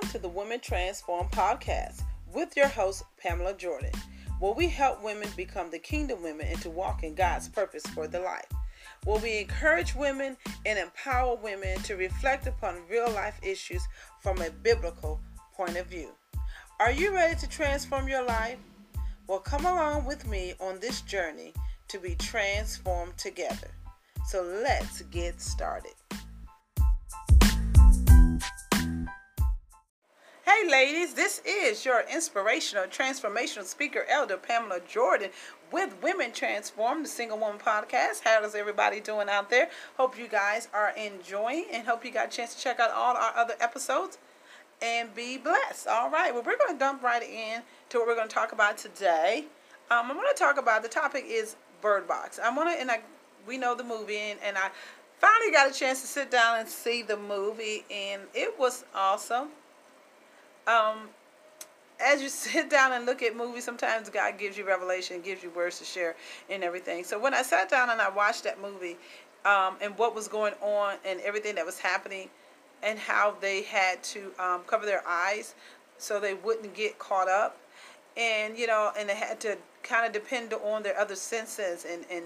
Welcome to the Women Transform podcast with your host, Pamela Jordan, where we help women become the kingdom women and to walk in God's purpose for their life. Where we encourage women and empower women to reflect upon real life issues from a biblical point of view. Are you ready to transform your life? Well, come along with me on this journey to be transformed together. So let's get started. Ladies, this is your inspirational, transformational speaker, Elder Pamela Jordan, with Women Transform, the Single Woman Podcast. How is everybody doing out there? Hope you guys are enjoying and hope you got a chance to check out all our other episodes and be blessed. All right, well, we're going to dump right in to what we're going to talk about today. Um, I'm going to talk about the topic is Bird Box. I want to, and I, we know the movie, and, and I finally got a chance to sit down and see the movie, and it was awesome um, as you sit down and look at movies, sometimes God gives you revelation, gives you words to share and everything. So when I sat down and I watched that movie um, and what was going on and everything that was happening and how they had to um, cover their eyes so they wouldn't get caught up. And you know and they had to kind of depend on their other senses and and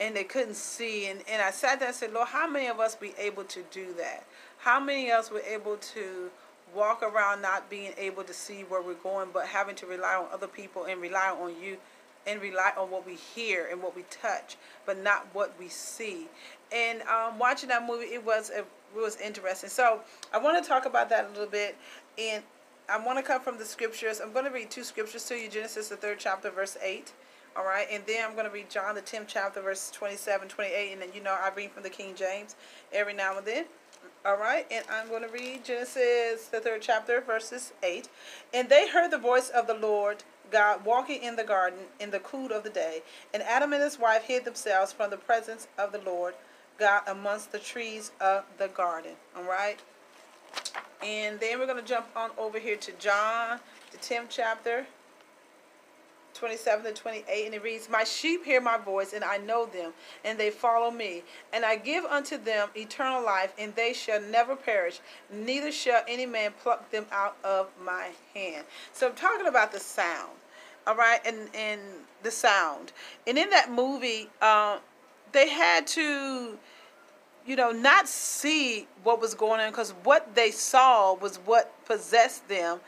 and they couldn't see. And and I sat there and said Lord how many of us be able to do that? How many of us were able to walk around not being able to see where we're going, but having to rely on other people and rely on you and rely on what we hear and what we touch, but not what we see. And um, watching that movie, it was it was interesting. So I want to talk about that a little bit, and I want to come from the scriptures. I'm going to read two scriptures to you: Genesis the third chapter, verse eight. All right, and then I'm going to read John the 10th chapter, verse 27, 28, and then you know I read from the King James every now and then. All right, and I'm going to read Genesis, the third chapter, verses 8. And they heard the voice of the Lord God walking in the garden in the cool of the day. And Adam and his wife hid themselves from the presence of the Lord God amongst the trees of the garden. All right. And then we're going to jump on over here to John, the 10th chapter, 27 to 28, and it reads, My sheep hear my voice, and I know them, and they follow me. And I give unto them eternal life, and they shall never perish, neither shall any man pluck them out of my hand. So I'm talking about the sound, all right, and, and the sound. And in that movie, uh, they had to, you know, not see what was going on, because what they saw was what possessed them,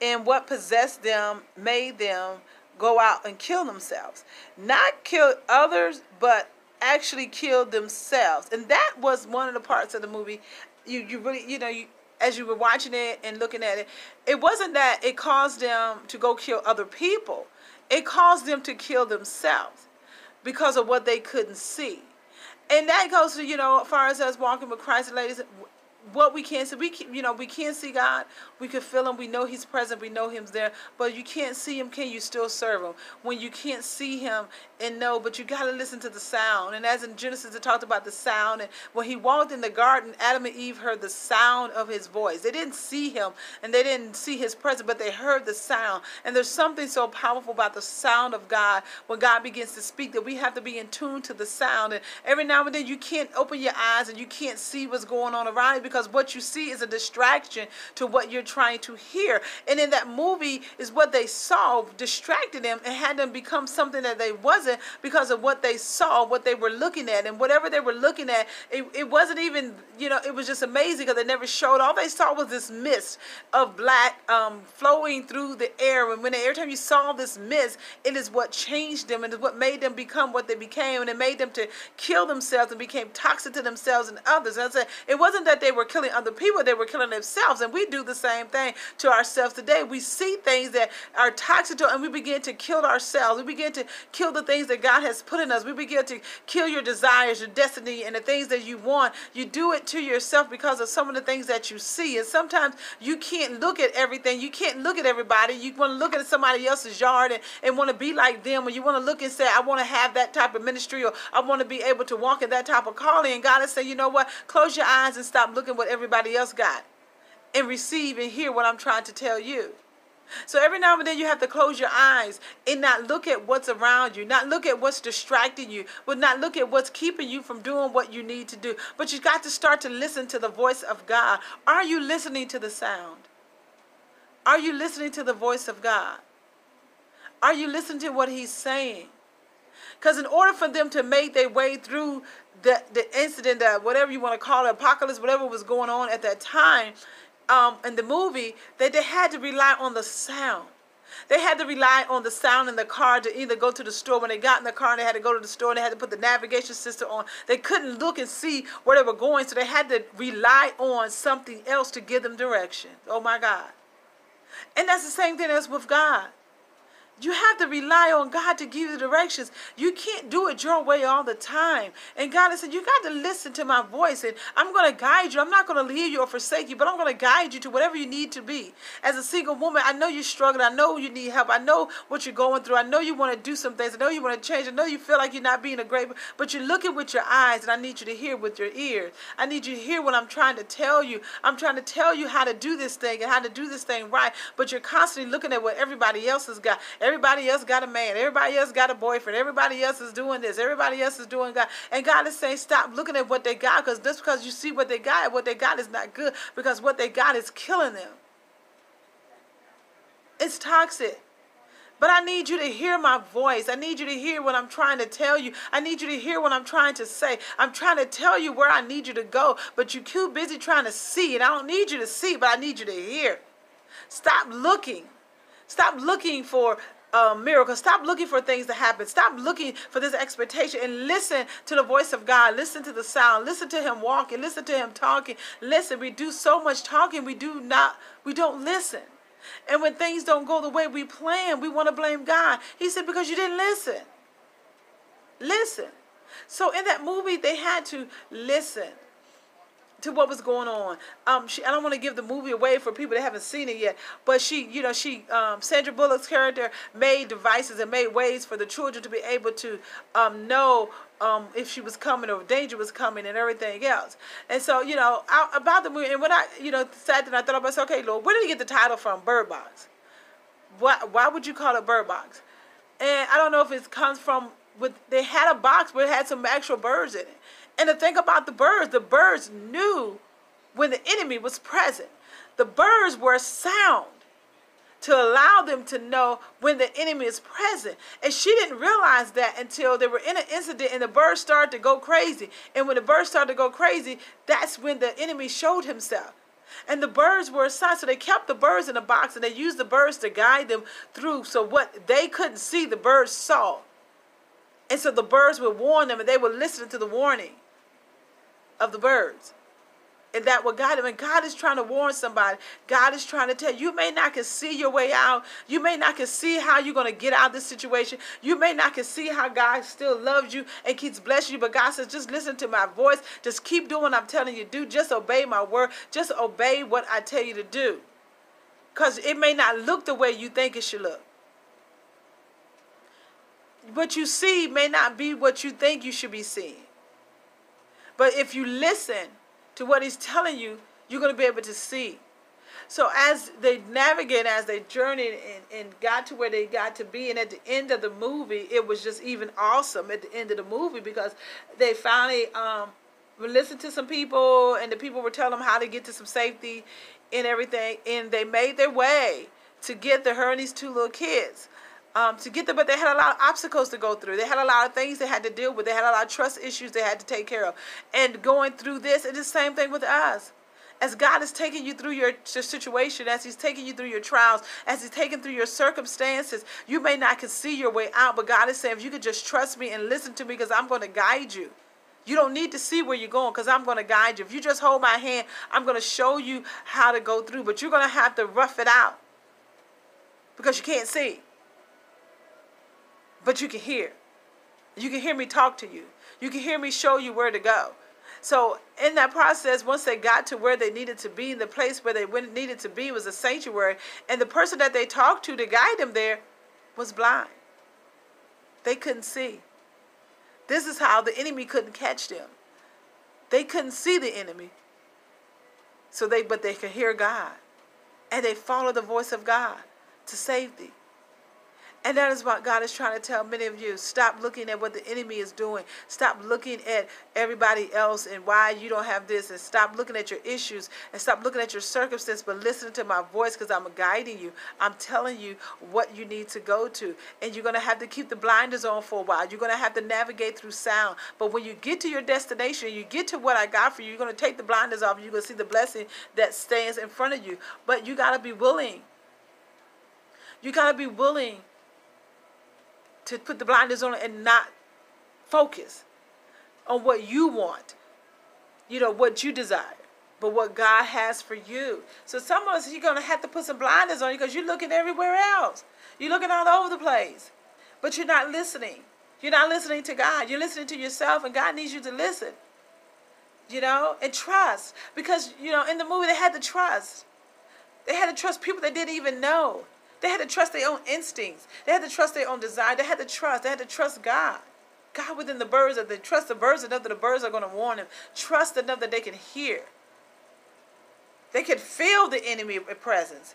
and what possessed them made them go out and kill themselves. Not kill others, but actually kill themselves. And that was one of the parts of the movie. You you really you know you as you were watching it and looking at it, it wasn't that it caused them to go kill other people. It caused them to kill themselves because of what they couldn't see. And that goes to, you know, as far as us walking with Christ, ladies, what we can't see, we can, you know, we can't see God. We can feel Him. We know He's present. We know Him's there. But you can't see Him. Can you still serve Him? When you can't see Him and know, but you got to listen to the sound. And as in Genesis, it talked about the sound. And when He walked in the garden, Adam and Eve heard the sound of His voice. They didn't see Him and they didn't see His presence, but they heard the sound. And there's something so powerful about the sound of God when God begins to speak that we have to be in tune to the sound. And every now and then you can't open your eyes and you can't see what's going on around you because what you see is a distraction to what you're trying to hear. And in that movie is what they saw distracted them and had them become something that they wasn't because of what they saw, what they were looking at. And whatever they were looking at, it, it wasn't even, you know, it was just amazing because they never showed. All they saw was this mist of black um, flowing through the air. And when they, every time you saw this mist, it is what changed them and is what made them become what they became. And it made them to kill themselves and became toxic to themselves and others. And I said, it wasn't that they were killing killing other people, they were killing themselves. And we do the same thing to ourselves today. We see things that are toxic to and we begin to kill ourselves. We begin to kill the things that God has put in us. We begin to kill your desires, your destiny, and the things that you want. You do it to yourself because of some of the things that you see. And sometimes you can't look at everything. You can't look at everybody. You want to look at somebody else's yard and, and want to be like them. Or you want to look and say, I want to have that type of ministry or I want to be able to walk in that type of calling. And God is saying, you know what? Close your eyes and stop looking what everybody else got and receive and hear what I'm trying to tell you. So every now and then you have to close your eyes and not look at what's around you, not look at what's distracting you, but not look at what's keeping you from doing what you need to do. But you got to start to listen to the voice of God. Are you listening to the sound? Are you listening to the voice of God? Are you listening to what He's saying? Because in order for them to make their way through the, the incident, that whatever you want to call it, apocalypse, whatever was going on at that time um, in the movie, that they had to rely on the sound. They had to rely on the sound in the car to either go to the store. When they got in the car and they had to go to the store and they had to put the navigation system on, they couldn't look and see where they were going, so they had to rely on something else to give them direction. Oh my God. And that's the same thing as with God. You have to rely on God to give you directions. You can't do it your way all the time. And God has said, You got to listen to my voice, and I'm going to guide you. I'm not going to leave you or forsake you, but I'm going to guide you to whatever you need to be. As a single woman, I know you're struggling. I know you need help. I know what you're going through. I know you want to do some things. I know you want to change. I know you feel like you're not being a great, but you're looking with your eyes, and I need you to hear with your ears. I need you to hear what I'm trying to tell you. I'm trying to tell you how to do this thing and how to do this thing right, but you're constantly looking at what everybody else has got. Else got a man. Everybody else got a boyfriend. Everybody else is doing this. Everybody else is doing God. And God is saying, stop looking at what they got because just because you see what they got, what they got is not good because what they got is killing them. It's toxic. But I need you to hear my voice. I need you to hear what I'm trying to tell you. I need you to hear what I'm trying to say. I'm trying to tell you where I need you to go, but you're too busy trying to see. And I don't need you to see, but I need you to hear. Stop looking. Stop looking for a miracle. Stop looking for things to happen. Stop looking for this expectation and listen to the voice of God. Listen to the sound. Listen to him walking. Listen to him talking. Listen, we do so much talking, we do not, we don't listen. And when things don't go the way we plan, we want to blame God. He said, because you didn't listen. Listen. So in that movie, they had to listen to what was going on. Um, she, I don't want to give the movie away for people that haven't seen it yet, but she, you know, she, um, Sandra Bullock's character made devices and made ways for the children to be able to um, know um, if she was coming or danger was coming and everything else. And so, you know, I, about the movie, and when I, you know, sat there and I thought about okay, Lord, where did he get the title from? Bird Box. Why, why would you call it Bird Box? And I don't know if it comes from, with they had a box, but it had some actual birds in it. And the thing about the birds, the birds knew when the enemy was present. The birds were sound to allow them to know when the enemy is present. And she didn't realize that until they were in an incident and the birds started to go crazy. And when the birds started to go crazy, that's when the enemy showed himself. And the birds were assigned, so they kept the birds in a box and they used the birds to guide them through. So what they couldn't see, the birds saw. And so the birds would warn them and they would listen to the warning of the birds. And that what God, when God is trying to warn somebody, God is trying to tell you, you may not can see your way out. You may not can see how you're going to get out of this situation. You may not can see how God still loves you and keeps blessing you. But God says, just listen to my voice. Just keep doing what I'm telling you to do. Just obey my word. Just obey what I tell you to do. Because it may not look the way you think it should look. What you see may not be what you think you should be seeing. But if you listen to what he's telling you, you're going to be able to see. So as they navigate, as they journeyed and, and got to where they got to be, and at the end of the movie, it was just even awesome at the end of the movie because they finally um, listened to some people, and the people were telling them how to get to some safety and everything, and they made their way to get to her and these two little kids um, to get there, but they had a lot of obstacles to go through. They had a lot of things they had to deal with. They had a lot of trust issues they had to take care of. And going through this, it's the same thing with us. As God is taking you through your, your situation, as He's taking you through your trials, as He's taking through your circumstances, you may not can see your way out, but God is saying, if you could just trust me and listen to me, because I'm going to guide you. You don't need to see where you're going because I'm going to guide you. If you just hold my hand, I'm going to show you how to go through, but you're going to have to rough it out because you can't see but you can hear. You can hear me talk to you. You can hear me show you where to go. So in that process, once they got to where they needed to be, the place where they needed to be was a sanctuary, and the person that they talked to to guide them there was blind. They couldn't see. This is how the enemy couldn't catch them. They couldn't see the enemy. So they but they could hear God. And they followed the voice of God to safety. And that is what God is trying to tell many of you. Stop looking at what the enemy is doing. Stop looking at everybody else and why you don't have this. And stop looking at your issues and stop looking at your circumstance, but listen to my voice because I'm guiding you. I'm telling you what you need to go to. And you're going to have to keep the blinders on for a while. You're going to have to navigate through sound. But when you get to your destination, you get to what I got for you, you're going to take the blinders off. And you're going to see the blessing that stands in front of you. But you got to be willing. You got to be willing to put the blinders on and not focus on what you want, you know, what you desire, but what God has for you. So some of us, you're going to have to put some blinders on because you're looking everywhere else. You're looking all over the place, but you're not listening. You're not listening to God. You're listening to yourself, and God needs you to listen. You know, and trust. Because, you know, in the movie, they had to trust. They had to trust people they didn't even know. They had to trust their own instincts. They had to trust their own desire. They had to trust. They had to trust God. God within the birds, that they trust the birds enough that the birds are going to warn them. Trust enough that they can hear. They could feel the enemy presence.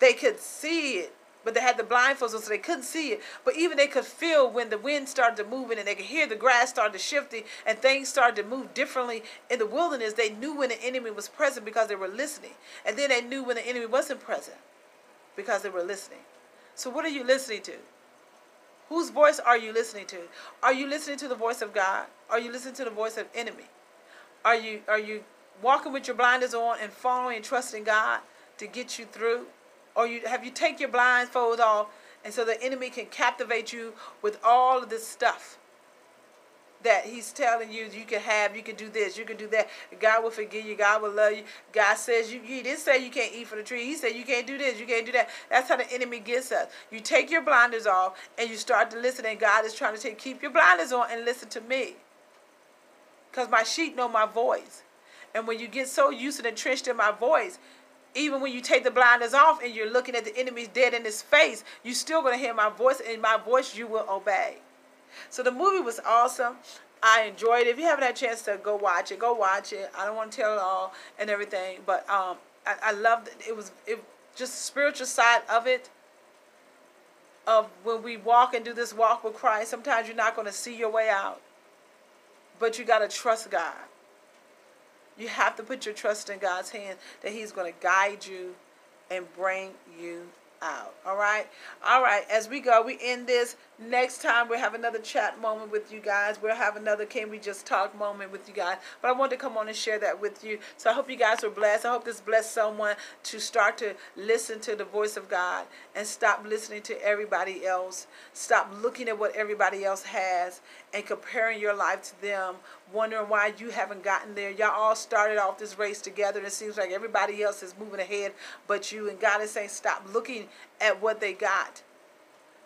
They could see it, but they had the blindfolds on so they couldn't see it. But even they could feel when the wind started to move and they could hear the grass started shifting and things started to move differently in the wilderness. They knew when the enemy was present because they were listening. And then they knew when the enemy wasn't present because they were listening. So, what are you listening to? Whose voice are you listening to? Are you listening to the voice of God? Are you listening to the voice of enemy? Are you are you walking with your blinders on and following and trusting God to get you through? Or you have you take your blindfolds off and so the enemy can captivate you with all of this stuff? That he's telling you you can have, you can do this, you can do that. God will forgive you. God will love you. God says you. He didn't say you can't eat from the tree. He said you can't do this, you can't do that. That's how the enemy gets us. You take your blinders off and you start to listen, and God is trying to say, keep your blinders on and listen to me, because my sheep know my voice. And when you get so used and entrenched in my voice, even when you take the blinders off and you're looking at the enemy's dead in his face, you're still going to hear my voice, and my voice you will obey. So the movie was awesome. I enjoyed it. If you haven't had a chance to go watch it, go watch it. I don't want to tell it all and everything, but um, I, I loved it. It was it just the spiritual side of it. Of when we walk and do this walk with Christ, sometimes you're not going to see your way out, but you got to trust God. You have to put your trust in God's hand that He's going to guide you and bring you out. All right. All right. As we go, we end this. Next time we'll have another chat moment with you guys. We'll have another can we just talk moment with you guys. But I wanted to come on and share that with you. So I hope you guys were blessed. I hope this blessed someone to start to listen to the voice of God and stop listening to everybody else. Stop looking at what everybody else has and comparing your life to them, wondering why you haven't gotten there. Y'all all started off this race together and it seems like everybody else is moving ahead but you. And God is saying, stop looking at what they got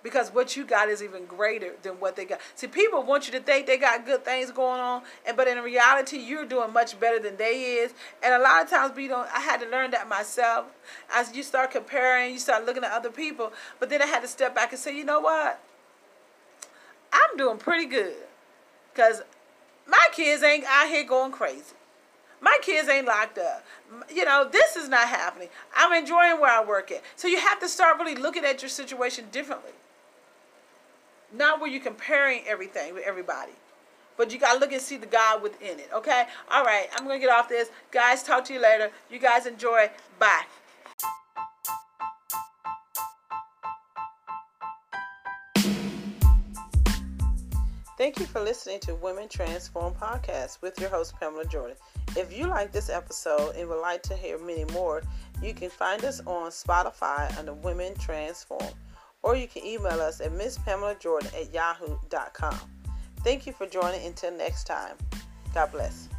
because what you got is even greater than what they got. See, people want you to think they got good things going on, and but in reality, you're doing much better than they is. And a lot of times, we don't. I had to learn that myself. As you start comparing, you start looking at other people. But then I had to step back and say, you know what? I'm doing pretty good, cause my kids ain't out here going crazy. My kids ain't locked up. You know, this is not happening. I'm enjoying where I work at. So you have to start really looking at your situation differently. Not where you're comparing everything with everybody. But you got to look and see the God within it. Okay? All right. I'm going to get off this. Guys, talk to you later. You guys enjoy. Bye. Thank you for listening to Women Transform Podcast with your host, Pamela Jordan. If you like this episode and would like to hear many more, you can find us on Spotify under Women Transform or you can email us at misspamela jordan at yahoo.com. Thank you for joining. Until next time, God bless.